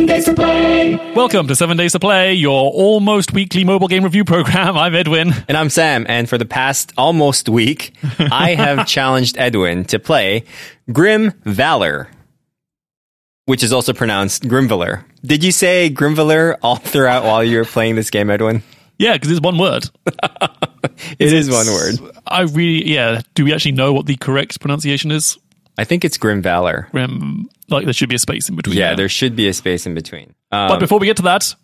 Seven Days to Play. Welcome to Seven Days to Play, your almost weekly mobile game review program. I'm Edwin. And I'm Sam, and for the past almost week, I have challenged Edwin to play Grim Valor, which is also pronounced Grimvalor. Did you say Grimvalor all throughout while you were playing this game, Edwin? Yeah, because it's one word. It is one word. I really, yeah. Do we actually know what the correct pronunciation is? I think it's Grim Valor. Grim, like there should be a space in between. Yeah, there. there should be a space in between. Um, But before we get to that,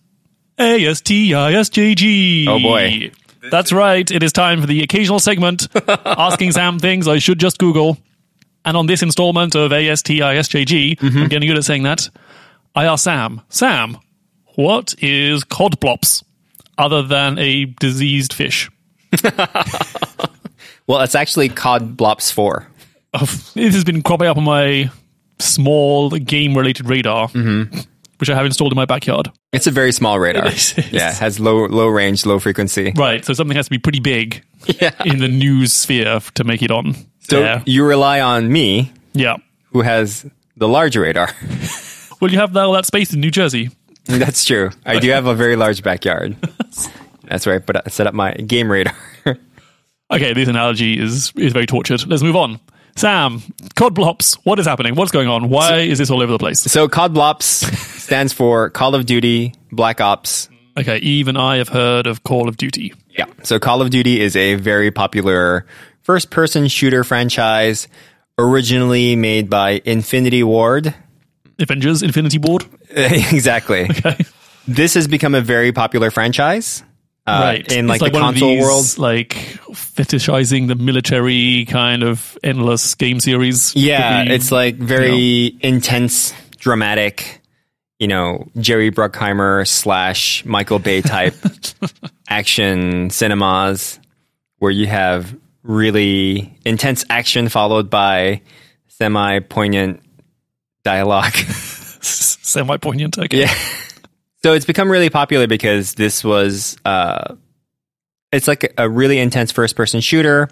A S T I S J G. Oh, boy. That's right. It is time for the occasional segment asking Sam things I should just Google. And on this installment of ASTISJG, Mm-hmm. I'm getting good at saying that, I asked Sam, Sam, what is codplops other than a diseased fish? well, it's actually Cod Blops 4. Oh, It has been cropping up on my small game related radar, Mm-hmm. which I have installed in my backyard. It's a very small radar. It is. Yeah, it has low low range, low frequency. Right, so something has to be pretty big Yeah. in the news sphere to make it on. So there. you rely on me, Yeah. who has the large radar. Well, you have that, all that space in New Jersey. That's true. I do have a very large backyard. That's right. But I set up my game radar. Okay, this analogy is is very tortured. Let's move on. Sam, COD Blops, what is happening? What's going on? Why is this all over the place? so COD Blops stands for Call of Duty Black Ops. Okay, even I have heard of Call of Duty. Yeah. So Call of Duty is a very popular first person shooter franchise originally made by Infinity Ward. Avengers Infinity Ward? exactly. Okay. This has become a very popular franchise. Uh, right. In like, It's the one of console these, world. Like fetishizing the military kind of endless game series. Yeah, be- it's like very intense, dramatic, you know, Jerry Bruckheimer slash Michael Bay type action cinemas where you have really intense action followed by semi poignant dialogue. semi poignant. Okay. Yeah. So it's become really popular because this was uh it's like a really intense first person shooter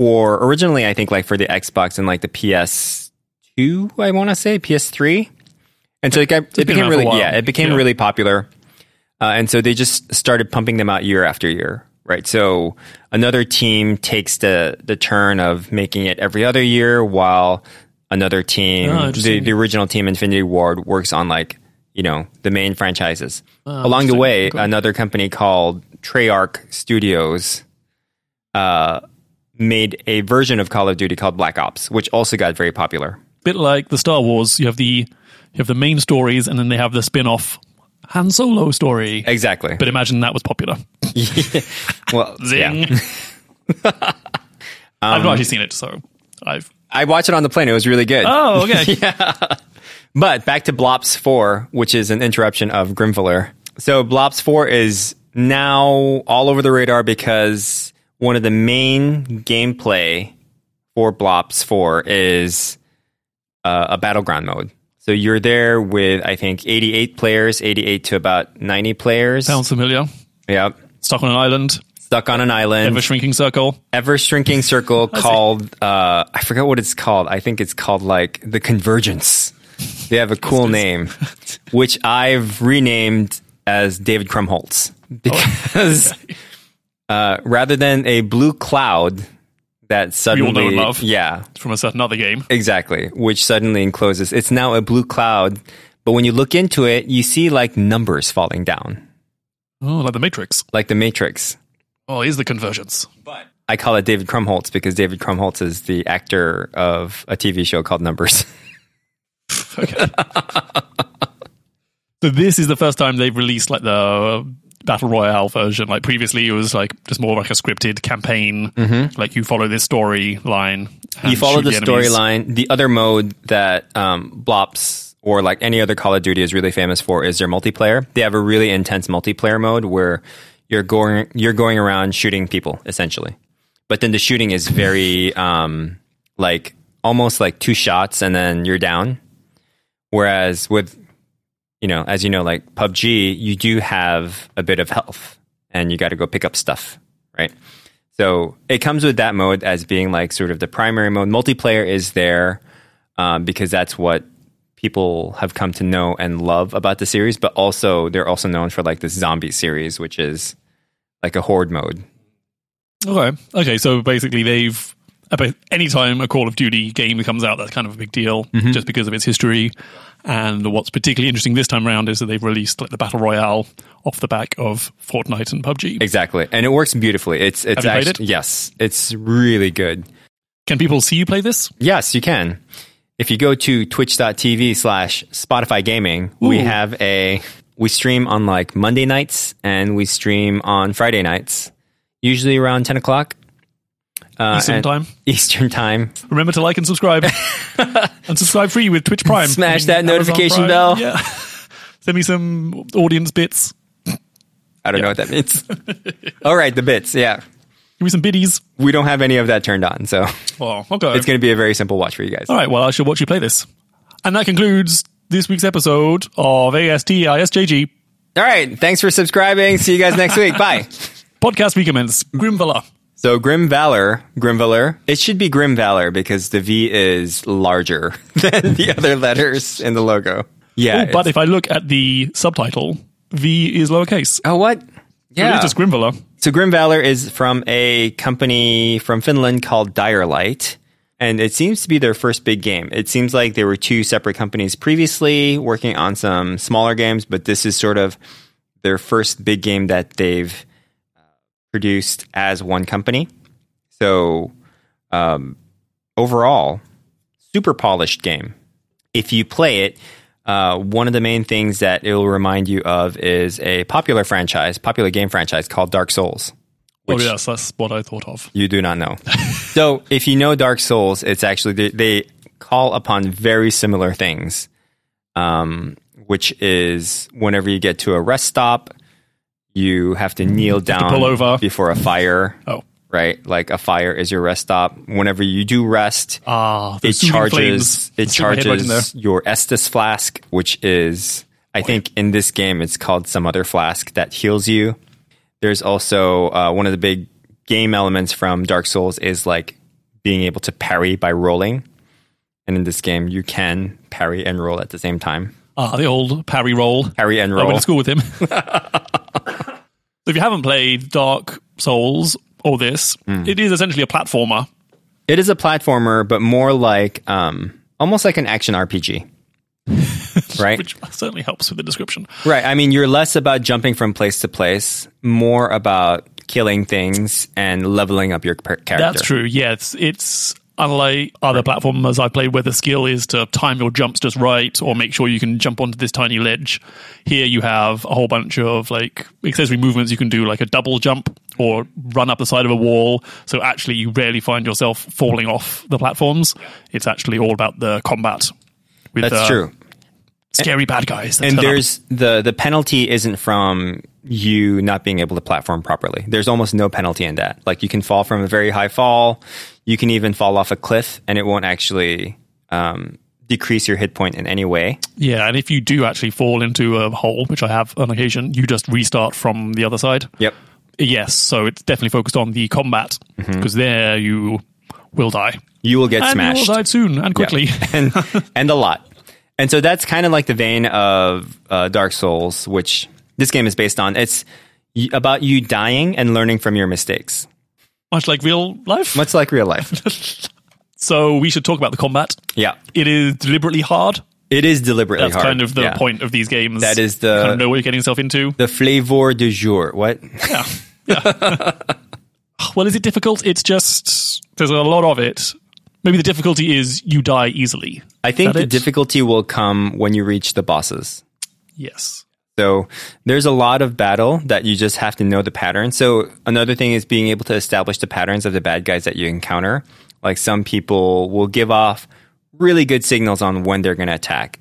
Or originally I think like for the Xbox and like the PS2 I want to say PS3. And so it, got, it became around for a really yeah, it became Yeah. really popular. Uh, and so they just started pumping them out year after year, right? So another team takes the the turn of making it every other year while another team Oh, the, the original team Infinity Ward works on like you know the main franchises. Oh, Along the way, another company called Treyarch Studios uh, made a version of Call of Duty called Black Ops, which also got very popular. bit like the Star Wars. You have the you have the main stories, and then they have the spin off Han Solo story. Exactly. But imagine that was popular. well, Zing. yeah. I've not actually seen it, so I've. I watched it on the plane. It was really good. Oh, okay. But back to Blops 4, which is an interruption of Grimvalor. So Blops 4 is now all over the radar because one of the main gameplay for Blops 4 is uh, a battleground mode. So you're there with, I think, 88 players, 88 to about 90 players. Sounds familiar. Yep. Stuck on an island, Stuck on an island. ever shrinking circle. ever shrinking circle called uh I forget what it's called. I think it's called like the convergence. They have a cool name, which I've renamed as David Krumholtz because uh, rather than a blue cloud that suddenly, know and love. yeah, From a certain other game. exactly, which suddenly encloses. It's now a blue cloud, but when you look into it, you see like numbers falling down, Oh, like the Matrix. like the Matrix. Oh, here's the convergence. But I call it David Krumholtz because David Krumholtz is the actor of a TV show called Numbers. So this is the first time they've released like the battle royale version. Like previously, it was like just more like a scripted campaign. Like you follow this storyline. you follow shoot the storyline. The other mode that um, Blops or like any other Call of Duty is really famous for is their multiplayer. They have a really intense multiplayer mode where you're going you're going around shooting people essentially, but then the shooting is very um, like almost like two shots and then you're down. Whereas with you know, as you know, like PUBG, you do have a bit of health and you got to go pick up stuff, right? So it comes with that mode as being like sort of the primary mode. Multiplayer is there um, because that's what people have come to know and love about the series, but also they're also known for like this zombie series, which is like a horde mode. Okay. Okay. So basically, they've about anytime a Call of Duty game comes out, that's kind of a big deal, Mm-hmm. just because of its history. And what's particularly interesting this time around is that they've released like the battle royale off the back of Fortnite and PUBG. Exactly, and it works beautifully. It's it's Have you played actually it? yes, it's really good. Can people see you play this? Yes, you can. If you go to twitch.tv slash Spotify Gaming, we have a we stream on like Monday nights and we stream on Friday nights, usually around ten o'clock. Uh, Eastern time. Eastern time. Remember to like and subscribe, and subscribe free with Twitch Prime. Smash that Amazon notification Prime. bell. Yeah. Send me some audience bits. I don't know what that means. All right, the bits. Yeah, Give me some biddies. we don't have any of that turned on, so Oh, okay. it's going to be a very simple watch for you guys. All right, well, I shall watch you play this. And that concludes this week's episode of ASTISJG All right, thanks for subscribing. See you guys next week. Bye. Podcast Recommends Grimvalor. So Grim Valor, Grim Valor, it should be Grim Valor because the V is larger than the other letters in the logo. Yeah. Oh, but if I look at the subtitle, V is lowercase. oh, what? Yeah. It's just Grimvalor. So Grim Valor is from a company from Finland called Direlight. And it seems to be their first big game. It seems like there were two separate companies previously working on some smaller games, but this is sort of their first big game that they've produced as one company. So um, overall, super polished game. If you play it, uh, one of the main things that it will remind you of is a popular franchise, popular game franchise called Dark Souls. Oh, Which- yes, that's what I thought of. You do not know. so if you know Dark Souls, it's actually they, they call upon very similar things, um, which is whenever you get to a rest stop, you have to kneel down pull over. before a fire. Oh. Right, like a fire is your rest stop. Whenever you do rest, Ah, it charges flames. it Stick my head right in charges your Estus flask, which is I think in this game it's called some other flask that heals you. There's also uh, one of the big game elements from Dark Souls is like being able to parry by rolling, and in this game you can parry and roll at the same time. Ah, the old parry roll. Parry and roll. I went to school with him. if you haven't played Dark Souls or this, Hmm. it is essentially a platformer. It is a platformer, but more like um, almost like an action RPG. right? which certainly helps with the description. Right. I mean, you're less about jumping from place to place, more about killing things and leveling up your character. That's true. Yeah, it's, it's unlike other platformers I've played where the skill is to time your jumps just right or make sure you can jump onto this tiny ledge. Here you have a whole bunch of like accessory movements. You can do like a double jump or run up the side of a wall. So actually, you rarely find yourself falling off the platforms. It's actually all about the combat. With, That's uh, true. Scary bad guys. And turn up. there's the the penalty isn't from you not being able to platform properly. There's almost no penalty in that. Like you can fall from a very high fall, you can even fall off a cliff, and it won't actually um, decrease your hit point in any way. Yeah, and if you do actually fall into a hole, which I have on occasion, you just restart from the other side. Yep. Yes, so it's definitely focused on the combat because there you will die. You will get And smashed. you will die soon and quickly. Yeah. and and a lot. And so that's kind of like the vein of uh, Dark Souls, which this game is based on. It's about you dying and learning from your mistakes, Much like real life. much like real life. so we should talk about the combat. yeah, It is deliberately hard. it is deliberately hard. That's hard. kind of the Yeah. point of these games. That is the- kind of know what you're getting yourself into. The flavor du jour. What? Yeah. yeah. well, is it difficult? It's just there's a lot of it. Maybe the difficulty is you die easily. I think the it? difficulty will come when you reach the bosses. Yes. So there's a lot of battle that you just have to know the pattern. So another thing is being able to establish the patterns of the bad guys that you encounter. Like some people will give off really good signals on when they're going to attack,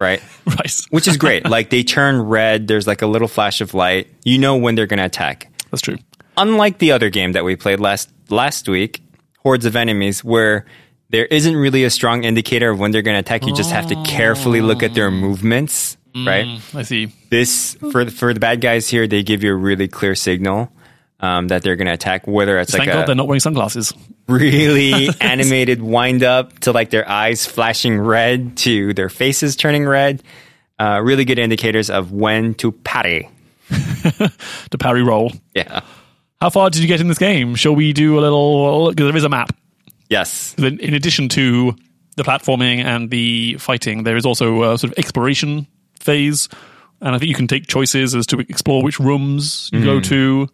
right? Right. Which is great. like they turn red, there's like a little flash of light. You know when they're going to attack. That's true. Unlike the other game that we played last last week, Hordes of Enemies, where there isn't really a strong indicator of when they're going to attack. You just have to carefully look at their movements, right? I see. this for for the bad guys here, they give you a really clear signal um, that they're going to attack. Whether it's Thank like God a they're not wearing sunglasses. really animated wind up to like their eyes flashing red to their faces turning red. Uh, really good indicators of when to parry. to parry roll. Yeah. How far did you get in this game? Shall we do a little? Because there is a map. Yes. In addition to the platforming and the fighting, there is also a sort of exploration phase, and I think you can take choices as to explore which rooms you go to.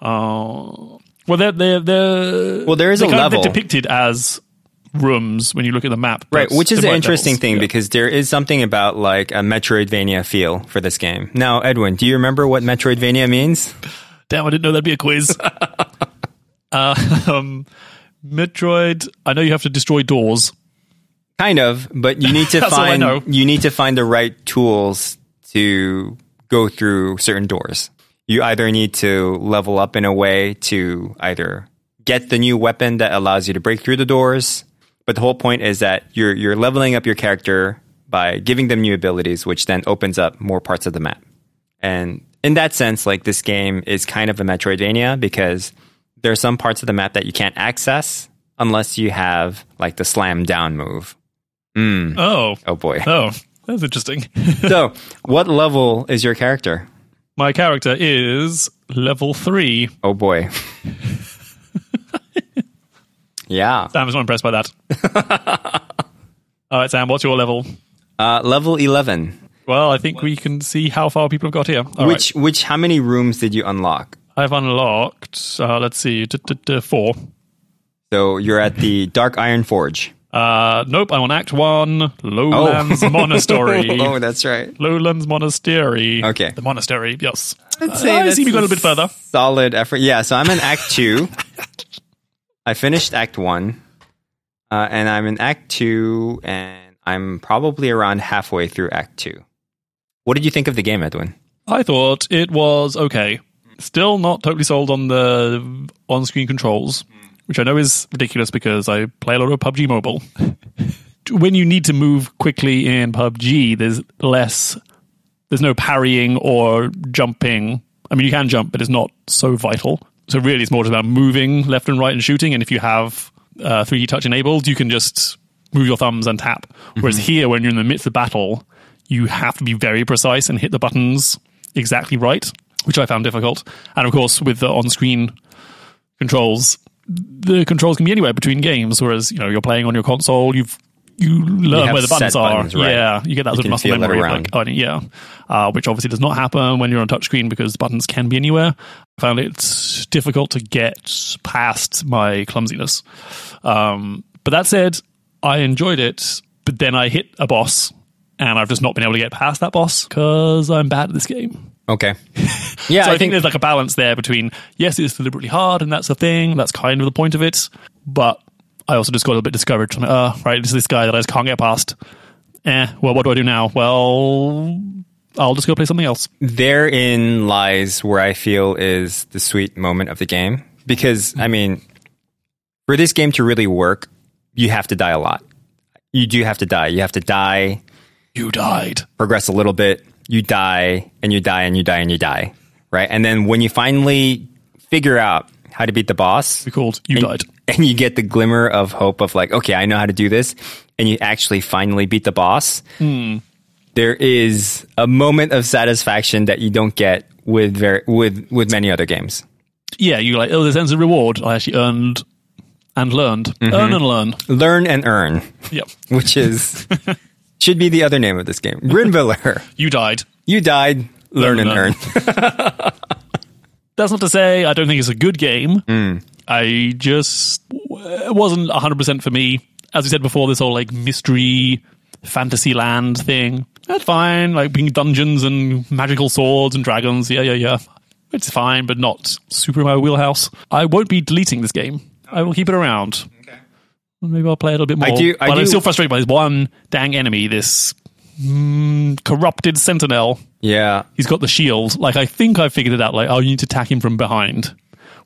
Uh, well, they're they're they're Well, there is a kind of level. depicted as rooms when you look at the map, Right, which is an interesting levels. thing Yeah. because there is something about like a Metroidvania feel for this game. Now, Edwin, do you remember what Metroidvania means? Damn, I didn't know that'd be a quiz. uh, um, Metroid. I know you have to destroy doors. Kind of, but you need to That's all I find you need to find the right tools to go through certain doors. You either need to level up in a way to either get the new weapon that allows you to break through the doors, but the whole point is that you're you're leveling up your character by giving them new abilities, which then opens up more parts of the map. And in that sense, like this game is kind of a Metroidvania because there are some parts of the map that you can't access unless you have like the slam down move. Oh, Oh boy. oh, that's interesting. so, what level is your character? My character is level three. Oh boy. yeah. Sam is not impressed by that. All right, Sam, what's your level? Uh, level 11. Well, I think we can see how far people have got here. All right. which which how many rooms did you unlock? I've unlocked. Uh, let's see, d- d- d- four. So, you're at the Dark Iron Forge. Uh, nope, I'm on Act One, Lowlands Monastery. oh, that's right. Lowlands Monastery. Okay. the monastery. Yes. I'd say I see we got a little bit further. Solid effort. Yeah, so I'm in Act 2. I finished Act 1. Uh, and I'm in Act 2 and I'm probably around halfway through Act 2. What did you think of the game, Edwin? I thought it was okay. Still not totally sold on the on-screen controls, which I know is ridiculous because I play a lot of PUBG Mobile. when you need to move quickly in PUBG, there's less. There's no parrying or jumping. I mean, you can jump, but it's not so vital. So really, it's more just about moving left and right and shooting. And if you have uh, 3D touch enabled, you can just move your thumbs and tap. Whereas here, when you're in the midst of battle, you have to be very precise and hit the buttons exactly right, which I found difficult. And of course, with the on-screen controls, the controls can be anywhere between games. Whereas you know you're playing on your console, you've you learn have where the buttons are. buttons, right. Yeah, you get that You sort of muscle memory. Like, oh, yeah, uh, which obviously does not happen when you're on a touchscreen because buttons can be anywhere. I found it difficult to get past my clumsiness. Um, but that said, I enjoyed it. But then I hit a boss, and I've just not been able to get past that boss because I'm bad at this game. Okay. Yeah, So I, I think, think there's like a balance there between yes, it's deliberately hard, and that's a thing. That's kind of the point of it. But I also just got a little bit discouraged. I'm like, uh, right, it's this guy that I just can't get past. Eh, well, what do I do now? Well, I'll just go play something else. therein lies where I feel is the sweet moment of the game. Because, I mean, for this game to really work, you have to die a lot. You do have to die. You have to die, You died. progress a little bit, you die, and you die, and you die, and you die. Right? And then when you finally figure out how to beat the boss, We called you and, died. and you get the glimmer of hope of like, okay, I know how to do this, and you actually finally beat the boss. Hmm. There is a moment of satisfaction that you don't get with very with with many other games. Yeah, you like oh, this ends of reward. I actually earned and learned. Mm-hmm. Earn and learn. Learn and earn, Yep. which is should be the other name of this game. Grimvalor, You died. you died. Learn and Learn earn. That's not to say I don't think it's a good game. Hmm. I just it wasn't 100% for me. As we said before, this whole like mystery fantasy land thing. That's fine. Like being dungeons and magical swords and dragons. Yeah, yeah, yeah. It's fine, but not super in my wheelhouse. I won't be deleting this game. I will keep it around. Maybe I'll play a little bit more. do- I but I'm still frustrated by this one dang enemy, this mm, corrupted sentinel Yeah, he's got the shield. Like I think I figured it out. Like oh, you need to attack him from behind,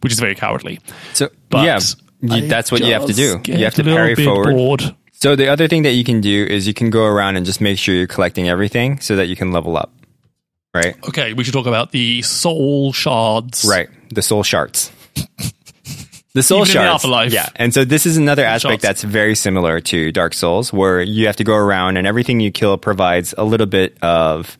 which is very cowardly. so But yeah, you- that's what you have to do. You have to parry forward. Bored. So the other thing that you can do is you can go around and just make sure you're collecting everything so that you can level up. Right? Okay, we should talk about the soul shards. Right. The soul shards. The soul Even the shards. afterlife. Yeah. And so this is another aspect Shards. that's very similar to Dark Souls, where you have to go around and everything you kill provides a little bit of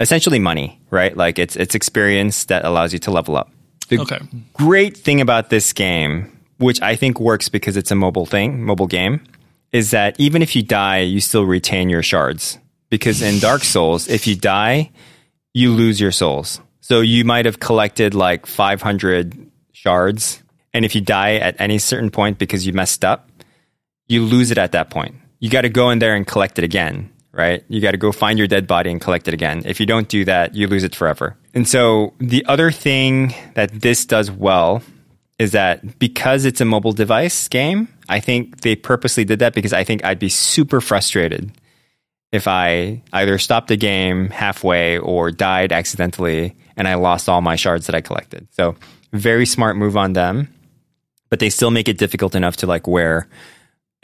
essentially money, right? Like it's it's experience that allows you to level up. The Okay. great thing about this game, which I think works because it's a mobile thing, mobile game, is that even if you die, you still retain your shards. Because in Dark Souls, if you die, you lose your souls. So you might have collected like 500 shards, and if you die at any certain point because you messed up, you lose it at that point. You got to go in there and collect it again, right? You got to go find your dead body and collect it again. If you don't do that, you lose it forever. And so the other thing that this does well is that because it's a mobile device game, I think they purposely did that because I think I'd be super frustrated if I either stopped the game halfway or died accidentally and I lost all my shards that I collected. So very smart move on them, but they still make it difficult enough to like where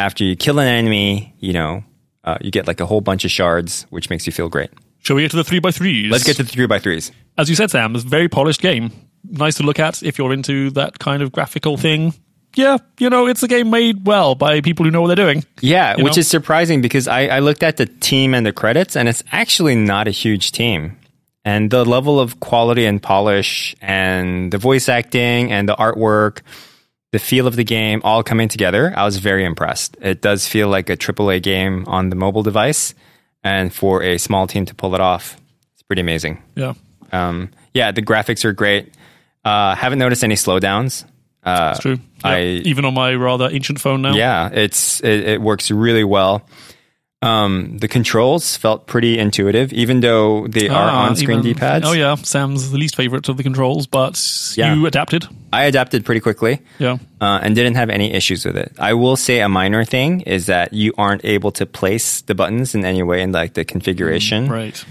after you kill an enemy, you know, uh, you get like a whole bunch of shards, which makes you feel great. Shall we get to the three by threes? Let's get to the three by threes. as you said, Sam, it's a very polished game. Nice to look at if you're into that kind of graphical thing. Yeah, you know, it's a game made well by people who know what they're doing. Yeah, You which know? is surprising because I, I looked at the team and the credits, and it's actually not a huge team. And the level of quality and polish, and the voice acting, and the artwork, the feel of the game all coming together, I was very impressed. It does feel like a AAA game on the mobile device, and for a small team to pull it off, it's pretty amazing. Yeah. Um, yeah, the graphics are great. Uh, haven't noticed any slowdowns. Uh, It's true. I- Even on my rather ancient phone now. yeah, it's it, it works really well. Um, the controls felt pretty intuitive, even though they are Ah, on-screen even- D-pads. Oh yeah, Sam's the least favorite of the controls, but Yeah. you adapted. I adapted pretty quickly Yeah. uh, and didn't have any issues with it. I will say a minor thing is that you aren't able to place the buttons in any way in like the configuration. Right.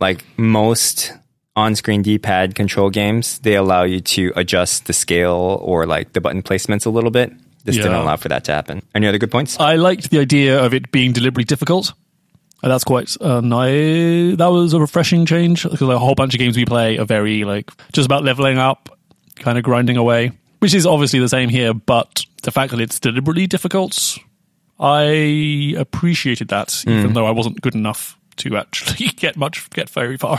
Like most on-screen D-pad control games, they allow you to adjust the scale or like the button placements a little bit. This didn't allow for that to happen. Any other good points? I liked the idea of it being deliberately difficult. And that's quite uh, nice. That was a refreshing change because a whole bunch of games we play are very like just about leveling up, kind of grinding away, which is obviously the same here. But the fact that it's deliberately difficult, I appreciated that, even though I wasn't good enough to actually get much get very far.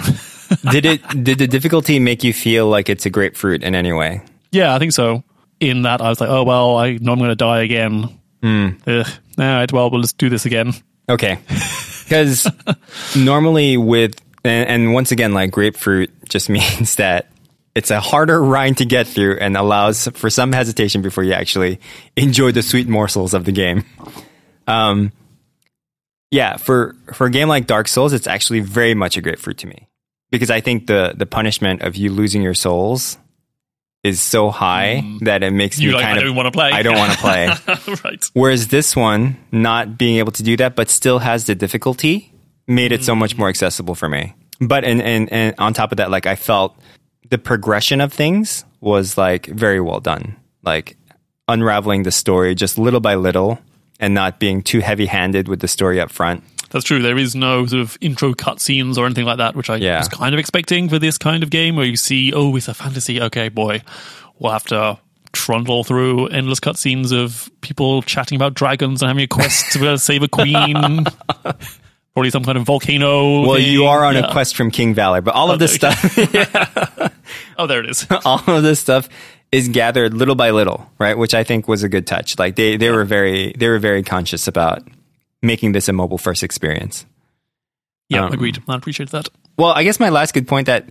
did it? Did the difficulty make you feel like it's a grapefruit in any way? yeah, I think so. In that, I was like, oh well, I know I'm going to die again. Ugh. All right, well, we'll just do this again. Okay. Because normally with, and, and once again, like grapefruit just means that it's a harder rind to get through and allows for some hesitation before you actually enjoy the sweet morsels of the game. Um, yeah, for, for a game like Dark Souls, it's actually very much a grapefruit to me because I think the, the punishment of you losing your souls is so high mm. that it makes You me like, kind I of want to play. I don't want to play. right. Whereas this one, not being able to do that, but still has the difficulty, made it so mm. much more accessible for me. But and, and and on top of that, like I felt the progression of things was like very well done. Like unraveling the story just little by little and not being too heavy handed with the story up front. That's true. There is no sort of intro cutscenes or anything like that, which I Yeah. was kind of expecting for this kind of game where you see, oh, it's a fantasy. Okay, boy, we'll have to trundle through endless cutscenes of people chatting about dragons and having a quest to save a queen. Probably some kind of volcano. Well, thing. you are on Yeah. a quest from King Valor, but all of this oh, Okay. stuff Oh, there it is. all of this stuff is gathered little by little, right? Which I think was a good touch. Like they, they were very they were very conscious about making this a mobile first experience. yeah, Um, agreed. I appreciate that. Well, I guess my last good point that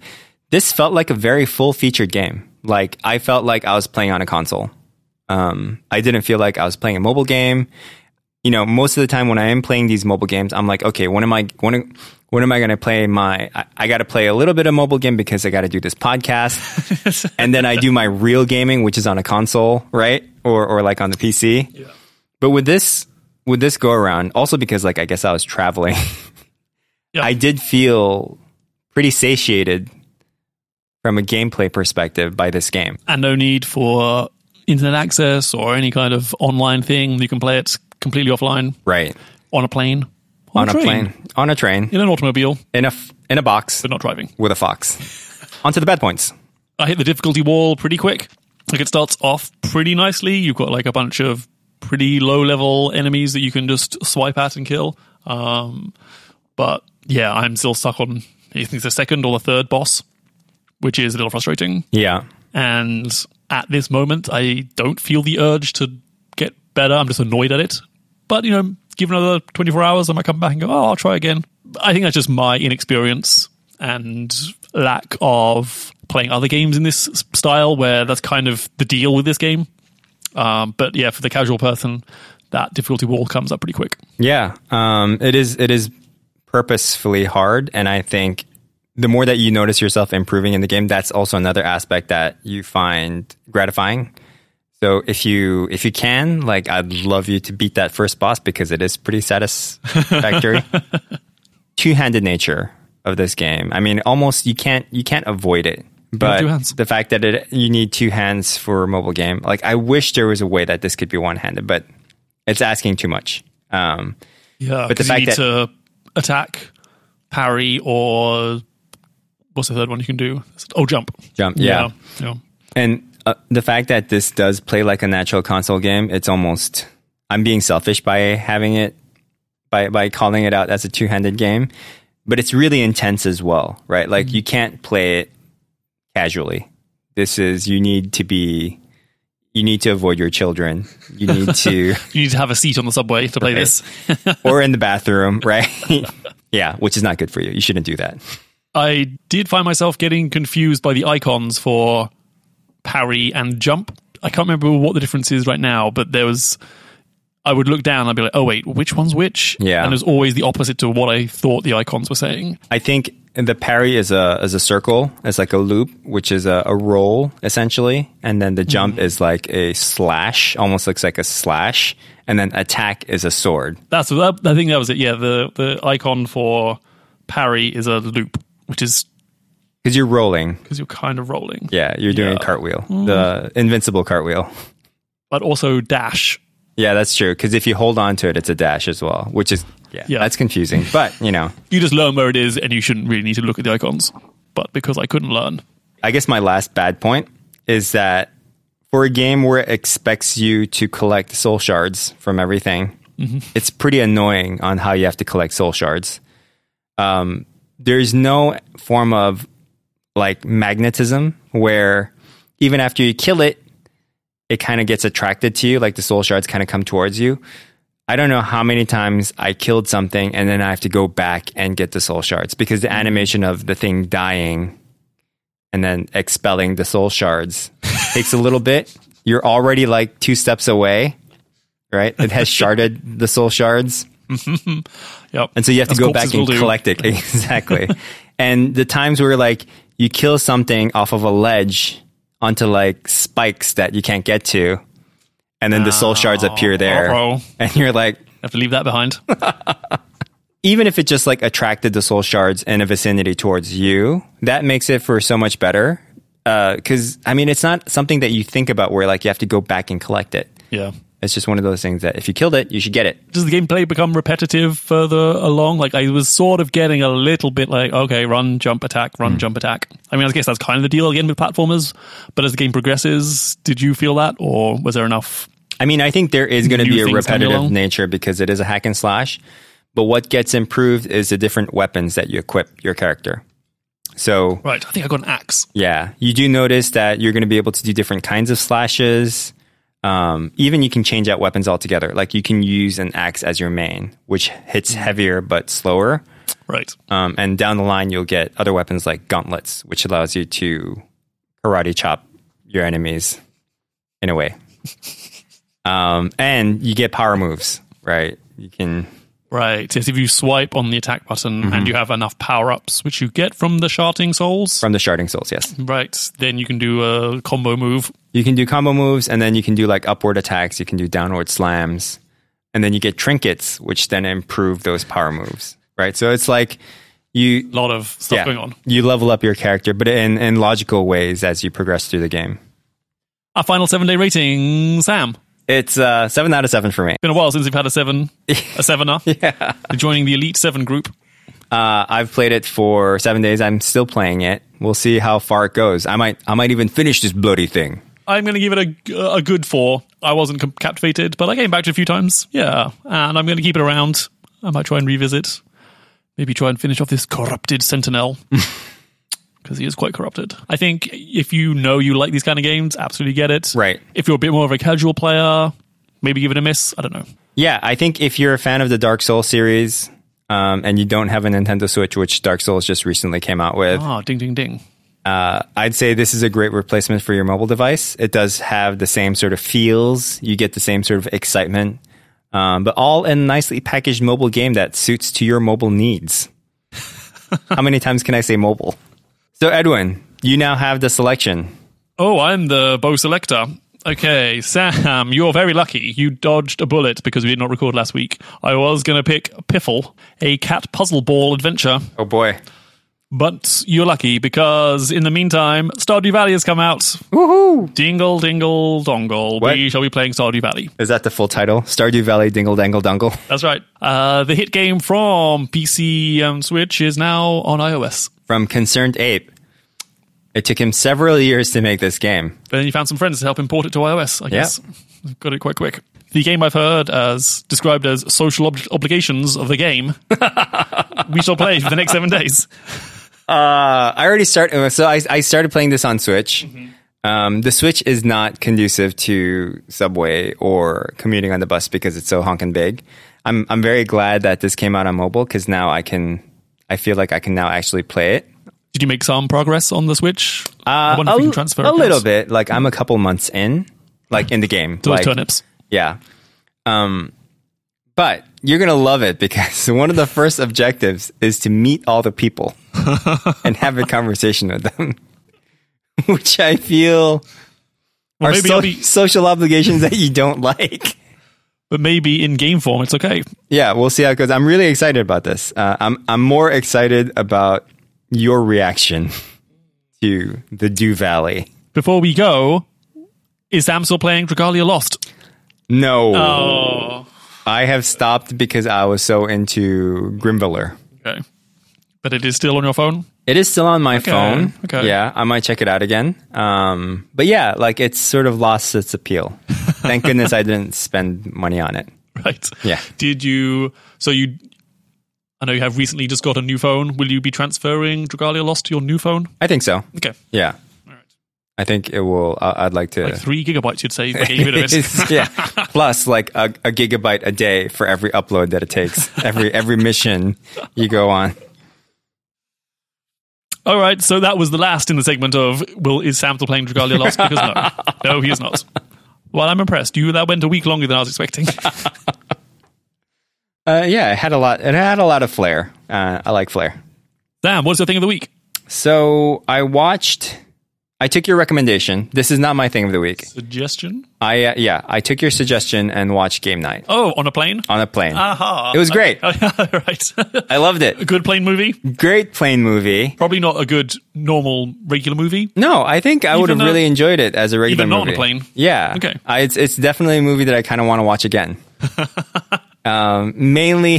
this felt like a very full featured game. Like I felt like I was playing on a console. Um, I didn't feel like I was playing a mobile game. You know, most of the time when I am playing these mobile games, I'm like, okay, when am I when when am I going to play my? I, I got to play a little bit of mobile game because I got to do this podcast, and then I do my real gaming, which is on a console, right, or or like on the PC. Yeah. But with this with this go around, also because like I guess I was traveling. Yeah. I did feel pretty satiated from a gameplay perspective by this game. And no need for internet access or any kind of online thing. You can play it completely offline Right. on a plane, On a train, plane, on a train, in an automobile, in a f- in a box but not driving. with a fox. Onto the bad points. I hit the difficulty wall pretty quick. Like it starts off pretty nicely. You've got like a bunch of pretty low level enemies that you can just swipe at and kill. Um, but yeah, I'm still stuck on I think it's the second or the third boss, which is a little frustrating. Yeah. And at this moment, I don't feel the urge to get better. I'm just annoyed at it. But, you know, give another 24 hours, I might come back and go, oh, I'll try again. I think that's just my inexperience and lack of playing other games in this style where that's kind of the deal with this game. Um, but yeah, for the casual person, that difficulty wall comes up pretty quick. Yeah, um, it is. It is purposefully hard, and I think the more that you notice yourself improving in the game, that's also another aspect that you find gratifying. So if you if you can, like, I'd love you to beat that first boss because it is pretty satisfactory. Two handed nature of this game. I mean, almost you can't you can't avoid it. But two the fact that it you need two hands for a mobile game, like I wish there was a way that this could be one handed, but it's asking too much. Um, Yeah, But the fact you need that- to attack, parry, or what's the third one you can do? Oh, jump. Jump, yeah. yeah. And uh, the fact that this does play like a natural console game, it's almost I'm being selfish by having it by by calling it out as a two-handed game, but it's really intense as well, right? Like you can't play it casually. This is you need to be you need to avoid your children. You need to You need to have a seat on the subway to play this. or in the bathroom, right? yeah, which is not good for you. You shouldn't do that. I did find myself getting confused by the icons for parry and jump. I can't remember what the difference is right now, but there was. I would look down and I'd be like, oh, wait, which one's which? Yeah. And it was always the opposite to what I thought the icons were saying. I think the parry is a is a circle. It's like a loop, which is a, a roll essentially, and then the jump mm-hmm. is like a slash, almost looks like a slash, and then attack is a sword. That's that, I think that was it. Yeah, the, the icon for parry is a loop, which is Because you're rolling. because you're kind of rolling. Yeah, you're doing Yeah. a cartwheel, mm-hmm. the invincible cartwheel. But also dash. Yeah, that's true. Because if you hold on to it, it's a dash as well, which is yeah, Yeah. that's confusing. But you know, You just learn where it is and you shouldn't really need to look at the icons. But because I couldn't learn. I guess my last bad point is that for a game where it expects you to collect soul shards from everything, it's pretty annoying on how you have to collect soul shards. Um, there's no form of like magnetism where even after you kill it, it kind of gets attracted to you, like the soul shards kind of come towards you. I don't know how many times I killed something and then I have to go back and get the soul shards because the animation of the thing dying and then expelling the soul shards takes a little bit. You're already like two steps away, right? It has sharded the soul shards. Yep. And so you have to As go back and do. collect it. Exactly. and the times where like you kill something off of a ledge onto like spikes that you can't get to, and then the soul shards appear oh. there. Uh-oh. And you're like, have to leave that behind. even if it just like attracted the soul shards in a vicinity towards you, that makes it for so much better. Uh, because I mean, it's not something that you think about where like you have to go back and collect it. yeah. It's just one of those things that if you killed it, you should get it. Does the gameplay become repetitive further along? Like I was sort of getting a little bit like, okay, run, jump, attack, run, hmm. jump, attack. I mean, I guess that's kind of the deal again with platformers. But as the game progresses, did you feel that, or was there enough? I mean, I think there is going to be a repetitive nature because it is a hack and slash. But what gets improved is the different weapons that you equip your character. So, Right. I think I got an axe. yeah, you do notice that you're going to be able to do different kinds of slashes. Um, even you can change out weapons altogether. Like you can use an axe as your main, which hits heavier but slower. Right. Um, and down the line, you'll get other weapons like gauntlets, which allows you to karate chop your enemies in a way. um, and you get power moves, right? You can, Right. Yes. If you swipe on the attack button Mm-hmm. and you have enough power ups, which you get from the sharding souls, from the sharding souls, yes. right, then you can do a combo move. You can do combo moves, and then you can do like upward attacks, you can do downward slams, and then you get trinkets, which then improve those power moves, right? So it's like you, A lot of stuff going on. you level up your character, but in, in logical ways as you progress through the game. Our final seven day rating, Sam. It's uh, seven out of seven for me. Been a while since we've had a seven, a sevener. yeah. Joining the Elite Seven group. Uh, I've played it for seven days. I'm still playing it. We'll see how far it goes. I might, I might even finish this bloody thing. I'm going to give it a, a good four. I wasn't captivated, but I came back to it a few times. Yeah, and I'm going to keep it around. I might try and revisit. Maybe try and finish off this corrupted Sentinel. Because he is quite corrupted. I think if you know you like these kind of games, absolutely get it. Right. If you're a bit more of a casual player, maybe give it a miss. I don't know. Yeah, I think if you're a fan of the Dark Souls series um, and you don't have a Nintendo Switch, which Dark Souls just recently came out with, Ah, ding, ding, ding. Uh, I'd say this is a great replacement for your mobile device. It does have the same sort of feels. You get the same sort of excitement, um, but all in a nicely packaged mobile game that suits to your mobile needs. How many times can I say mobile? So, Edwin, you now have the selection. Oh, I'm the bow selector. Okay, Sam, you're very lucky. You dodged a bullet because we did not record last week. I was going to pick Piffle, a cat puzzle ball adventure, Oh boy. But you're lucky because in the meantime, Stardew Valley has come out. Woohoo! Dingle, dingle, dongle. What? We shall be playing Stardew Valley. Is that the full title? Stardew Valley Dingle Dangle Dungle. That's right. Uh, the hit game from PC and Switch is now on iOS. From ConcernedApe. It took him several years to make this game. But then you found some friends to help import it to iOS, I guess. Got it quite quick. The game I've heard as described as social ob- obligations of the game, we shall play for the next seven days. Uh, I already started. So I, I started playing this on Switch. Um, the Switch is not conducive to Subway or commuting on the bus because it's so honking big. I'm I'm very glad that this came out on mobile because now I can. I feel like I can now actually play it. Did you make some progress on the Switch? I Uh, wonder a, if we can transfer a across little bit. Like I'm a couple months in, like in the game. to those like, turnips. Yeah. Um, but you're going to love it because one of the first objectives is to meet all the people and have a conversation with them, which I feel Well, are maybe so- be, social obligations that you don't like. but maybe in game form, it's okay. Yeah, we'll see how it goes. I'm really excited about this. Uh, I'm I'm more excited about your reaction to the Dew Valley. Before we go, is Sam still playing Dragalia Lost? No, Oh, I have stopped because I was so into Grimvalor. okay. But it is still on your phone? It is still on my phone. okay. Yeah, I might check it out again. Um, but yeah, like it's sort of lost its appeal. Thank goodness I didn't spend money on it. Right. Yeah. Did you? So you? I know you have recently just got a new phone. Will you be transferring Dragalia Lost to your new phone? I think so. Okay, Yeah. all right. I think it will. Uh, I'd like to. Like three gigabytes, you'd say. by getting rid of it. It's- yeah. Plus, like a, a gigabyte a day for every upload that it takes. Every every mission you go on. All right, so that was the last in the segment of Will is Sam still playing Dragalia Lost? Because no, no, he is not. Well, I'm impressed. You that went a week longer than I was expecting. Uh, yeah, it had a lot. It had a lot of flair. Uh, I like flair. Sam, what's your thing of the week? So I watched. I took your recommendation. This is not my thing of the week. Suggestion? I uh, yeah, I took your suggestion and watched Game Night Oh, on a plane? on a plane. Aha! It was great. right. I loved it. a good plane movie. Great plane movie. Probably not a good normal regular movie. No, I think I would have though- really enjoyed it as a regular even not on movie. a plane? Yeah. Okay. I, it's it's definitely a movie that I kind of want to watch again. um, mainly,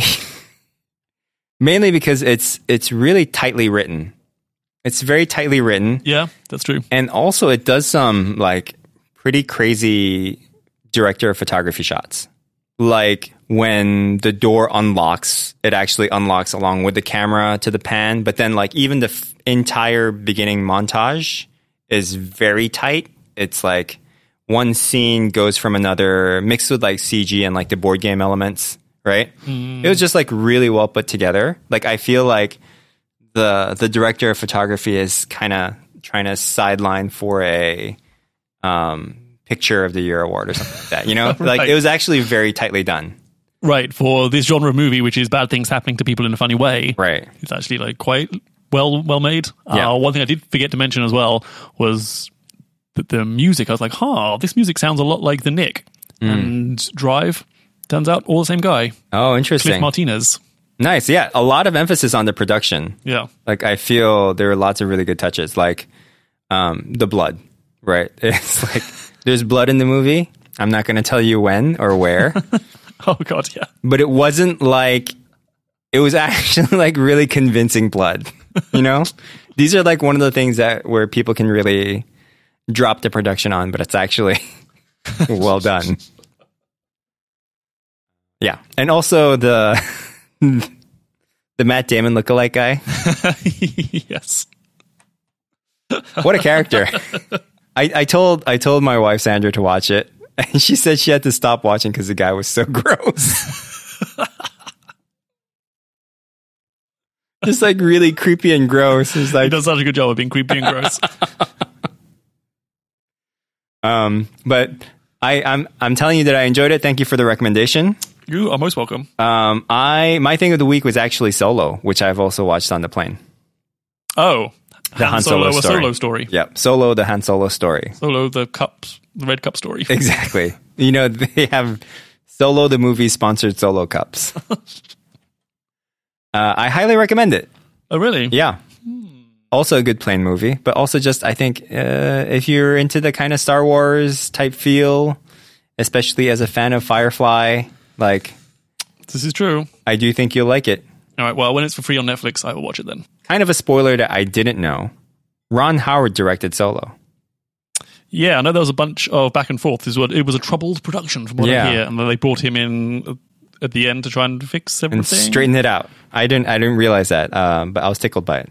mainly because it's it's really tightly written. It's very tightly written, Yeah, that's true. and also it does some like pretty crazy director of photography shots. Like when the door unlocks, it actually unlocks along with the camera to the pan. But then, like even the f- entire beginning montage is very tight. It's like one scene goes from another, mixed with like CG and like the board game elements. Right? Mm. It was just like really well put together. Like I feel like the the director of photography is kind of trying to sideline for a um, picture of the year award or something like that. You know, like it was actually very tightly done. Right, for this genre of movie, which is bad things happening to people in a funny way. Right. It's actually like quite well well made. Yeah. Uh, one thing I did forget to mention as well was that the music. I was like, "Huh, this music sounds a lot like the Knick Hmm. and Drive." Turns out, all the same guy, Oh, interesting. Cliff. Martinez. Nice. Yeah, a lot of emphasis on the production. Yeah, Like I feel there are lots of really good touches, like um, the blood. Right. It's like there's blood in the movie. I'm not going to tell you when or where, Oh god, yeah. but it wasn't like it was actually like really convincing blood. You know, these are like one of the things that where people can really drop the production on, but it's actually well done. Yeah, and also the the Matt Damon lookalike guy. yes. What a character! I, I told I told my wife Sandra to watch it, and she said she had to stop watching because the guy was so gross. Just like really creepy and gross. It's He does such a good job of being creepy and gross. um, but I, I'm I'm telling you that I enjoyed it. Thank you for the recommendation. You are most welcome. Um, I my thing of the week was actually Solo, which I've also watched on the plane. Oh, The Han Solo a story. solo story. Yep, Solo, the Han Solo story. Solo, the cups, the red cup story. Exactly. you know they have Solo the movie sponsored Solo cups. uh, I highly recommend it. Oh, really? Yeah. Also a good plane movie, but also just I think uh, if you're into the kind of Star Wars type feel, especially as a fan of Firefly, like This is true. I do think you'll like it. All right. Well, when it's for free on Netflix, I will watch it then. Kind of a spoiler that I didn't know. Ron Howard directed Solo. Yeah, I know there was a bunch of back and forth. Is what it was a troubled production from what Yeah. I hear, and then they brought him in at the end to try and fix and everything. straighten it out. I didn't I didn't realize that, um, but I was tickled by it.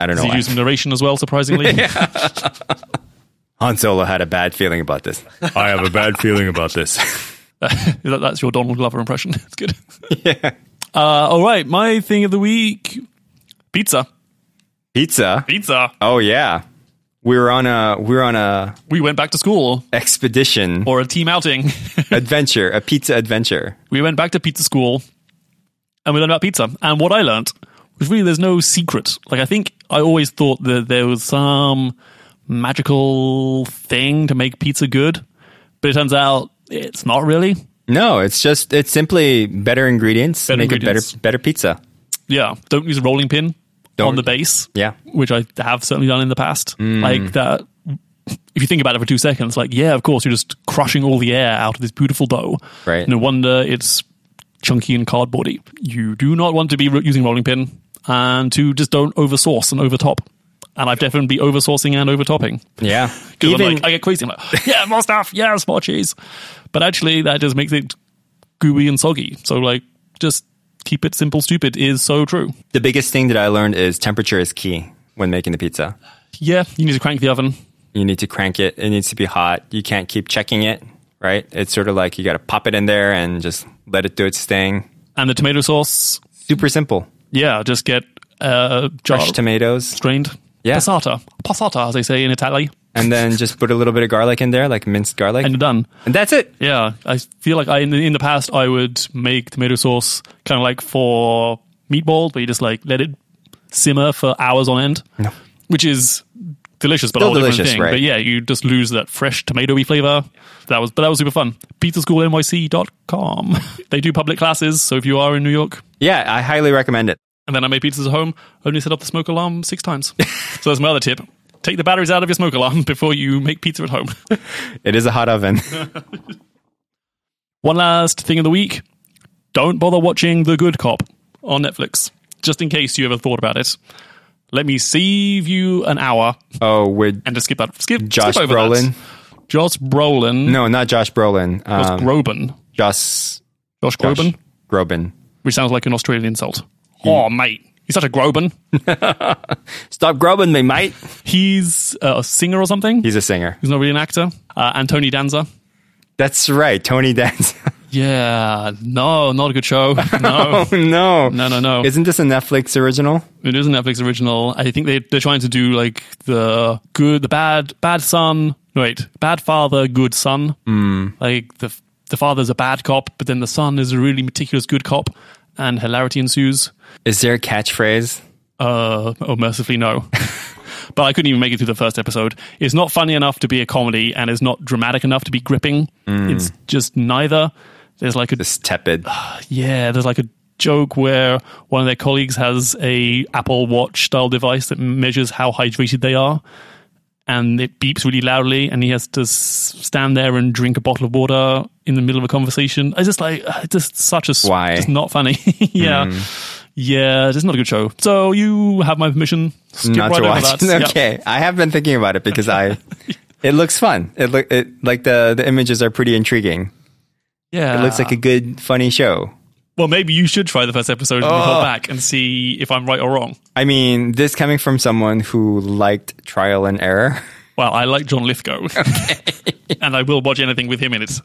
I don't know Does he why. use some narration as well? Surprisingly, Han Solo had a bad feeling about this. I have a bad feeling about this. That- that's your Donald Glover impression. It's good. yeah. Uh, all right, my thing of the week: pizza. Pizza. Pizza. Oh yeah. We were on a we were on a We went back to school expedition or a team outing. adventure, a pizza adventure. we went back to pizza school and we learned about pizza. And what I learned was really there's no secret. Like I think I always thought that there was some magical thing to make pizza good, but it turns out it's not really. No, it's just it's simply better ingredients, Better make ingredients. it better better pizza. Yeah, don't use a rolling pin Don't- on the base. Yeah. which I have certainly done in the past. Mm. Like that. If you think about it for two seconds, like yeah, of course you're just crushing all the air out of this beautiful dough. Right. No wonder it's chunky and cardboardy. You do not want to be using rolling pin, and to just don't over sauce and over top. And I've definitely be over saucing and over topping. Yeah. Because Even like, I get crazy. I'm like, yeah, more stuff. Yes, more cheese. But actually, that just makes it gooey and soggy. So like, just keep it simple. Stupid is so true. the biggest thing that I learned is temperature is key when making the pizza. Yeah, you need to crank the oven. You need to crank it. It needs to be hot. You can't keep checking it, right? It's sort of like you got to pop it in there and just let it do its thing. And the tomato sauce, Super simple. yeah, just get jar Fresh tomatoes. strained. Yeah. Passata. Passata, as they say in Italy. And then just put a little bit of garlic in there, like minced garlic. And you're done. and that's it. Yeah. I feel like I, in, the, in the past, I would make tomato sauce kind of like for meatballs, where you just like let it simmer for hours on end, No. which is delicious, but Still a whole different thing. right. But yeah, you just lose that fresh tomatoey flavor. That was, but that was super fun. Pizzaschoolnyc.com. they do public classes, so if you are in New York, Yeah, I highly recommend it. And then I made pizzas at home, only set off the smoke alarm six times. so that's my other tip. Take the batteries out of your smoke alarm before you make pizza at home. It is a hot oven. One last thing of the week. Don't bother watching The Good Cop on Netflix, just in case you ever thought about it. Let me save you an hour oh, with and just skip that. Skip, Josh skip Brolin. That. Josh Brolin. No, not Josh Brolin. Josh Um, Groban. Josh, Josh Josh Groban, Groban. which sounds like an Australian insult. Oh, mate. He's such a Groban. Stop grubbing me, mate. He's uh, a singer or something. He's a singer. He's not really an actor. Uh, and Tony Danza. That's right, Tony Danza. Yeah, no, not a good show. No, oh no, no, no, no. Isn't this a Netflix original? It is a Netflix original. I think they they're trying to do like the good, the bad, bad son. Wait, bad father, good son. Mm. Like the the father's a bad cop, but then the son is a really meticulous good cop, and hilarity ensues. Is there a catchphrase? Uh, oh, mercifully no. but I couldn't even make it through the first episode. It's not funny enough to be a comedy, and it's not dramatic enough to be gripping. It's just neither. There's like a This tepid. yeah, there's like a joke where one of their colleagues has a Apple Watch style device that measures how hydrated they are, and it beeps really loudly, and he has to s- stand there and drink a bottle of water in the middle of a conversation. It's just like uh, it's just such a Why? Just not funny. yeah, Yeah, it's not a good show. So you have my permission. Skip Not right to over watch. that. Yep. okay, I have been thinking about it because I. It looks fun. It look it like the the images are pretty intriguing. Yeah. It looks like a good, funny show. Well, maybe you should try the first episode and Oh. report back and see if I'm right or wrong. I mean, this coming from someone who liked Trial and Error. Well, I like John Lithgow. and I will watch anything with him in it.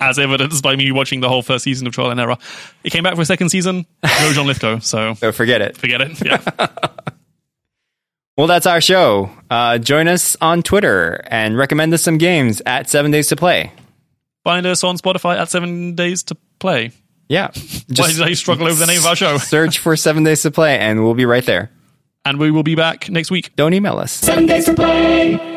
As evidenced by me watching the whole first season of Trial and Error. It came back for a second season. No John Lithgow, so So forget it. forget it. Yeah. Well, that's our show. Uh, join us on Twitter and recommend us some games at Seven Days to Play. Find us on Spotify at Seven Days to Play. Yeah, Why did I struggle over the name of our show? search for Seven Days to Play, and we'll be right there. And we will be back next week. Don't email us. Seven days to play.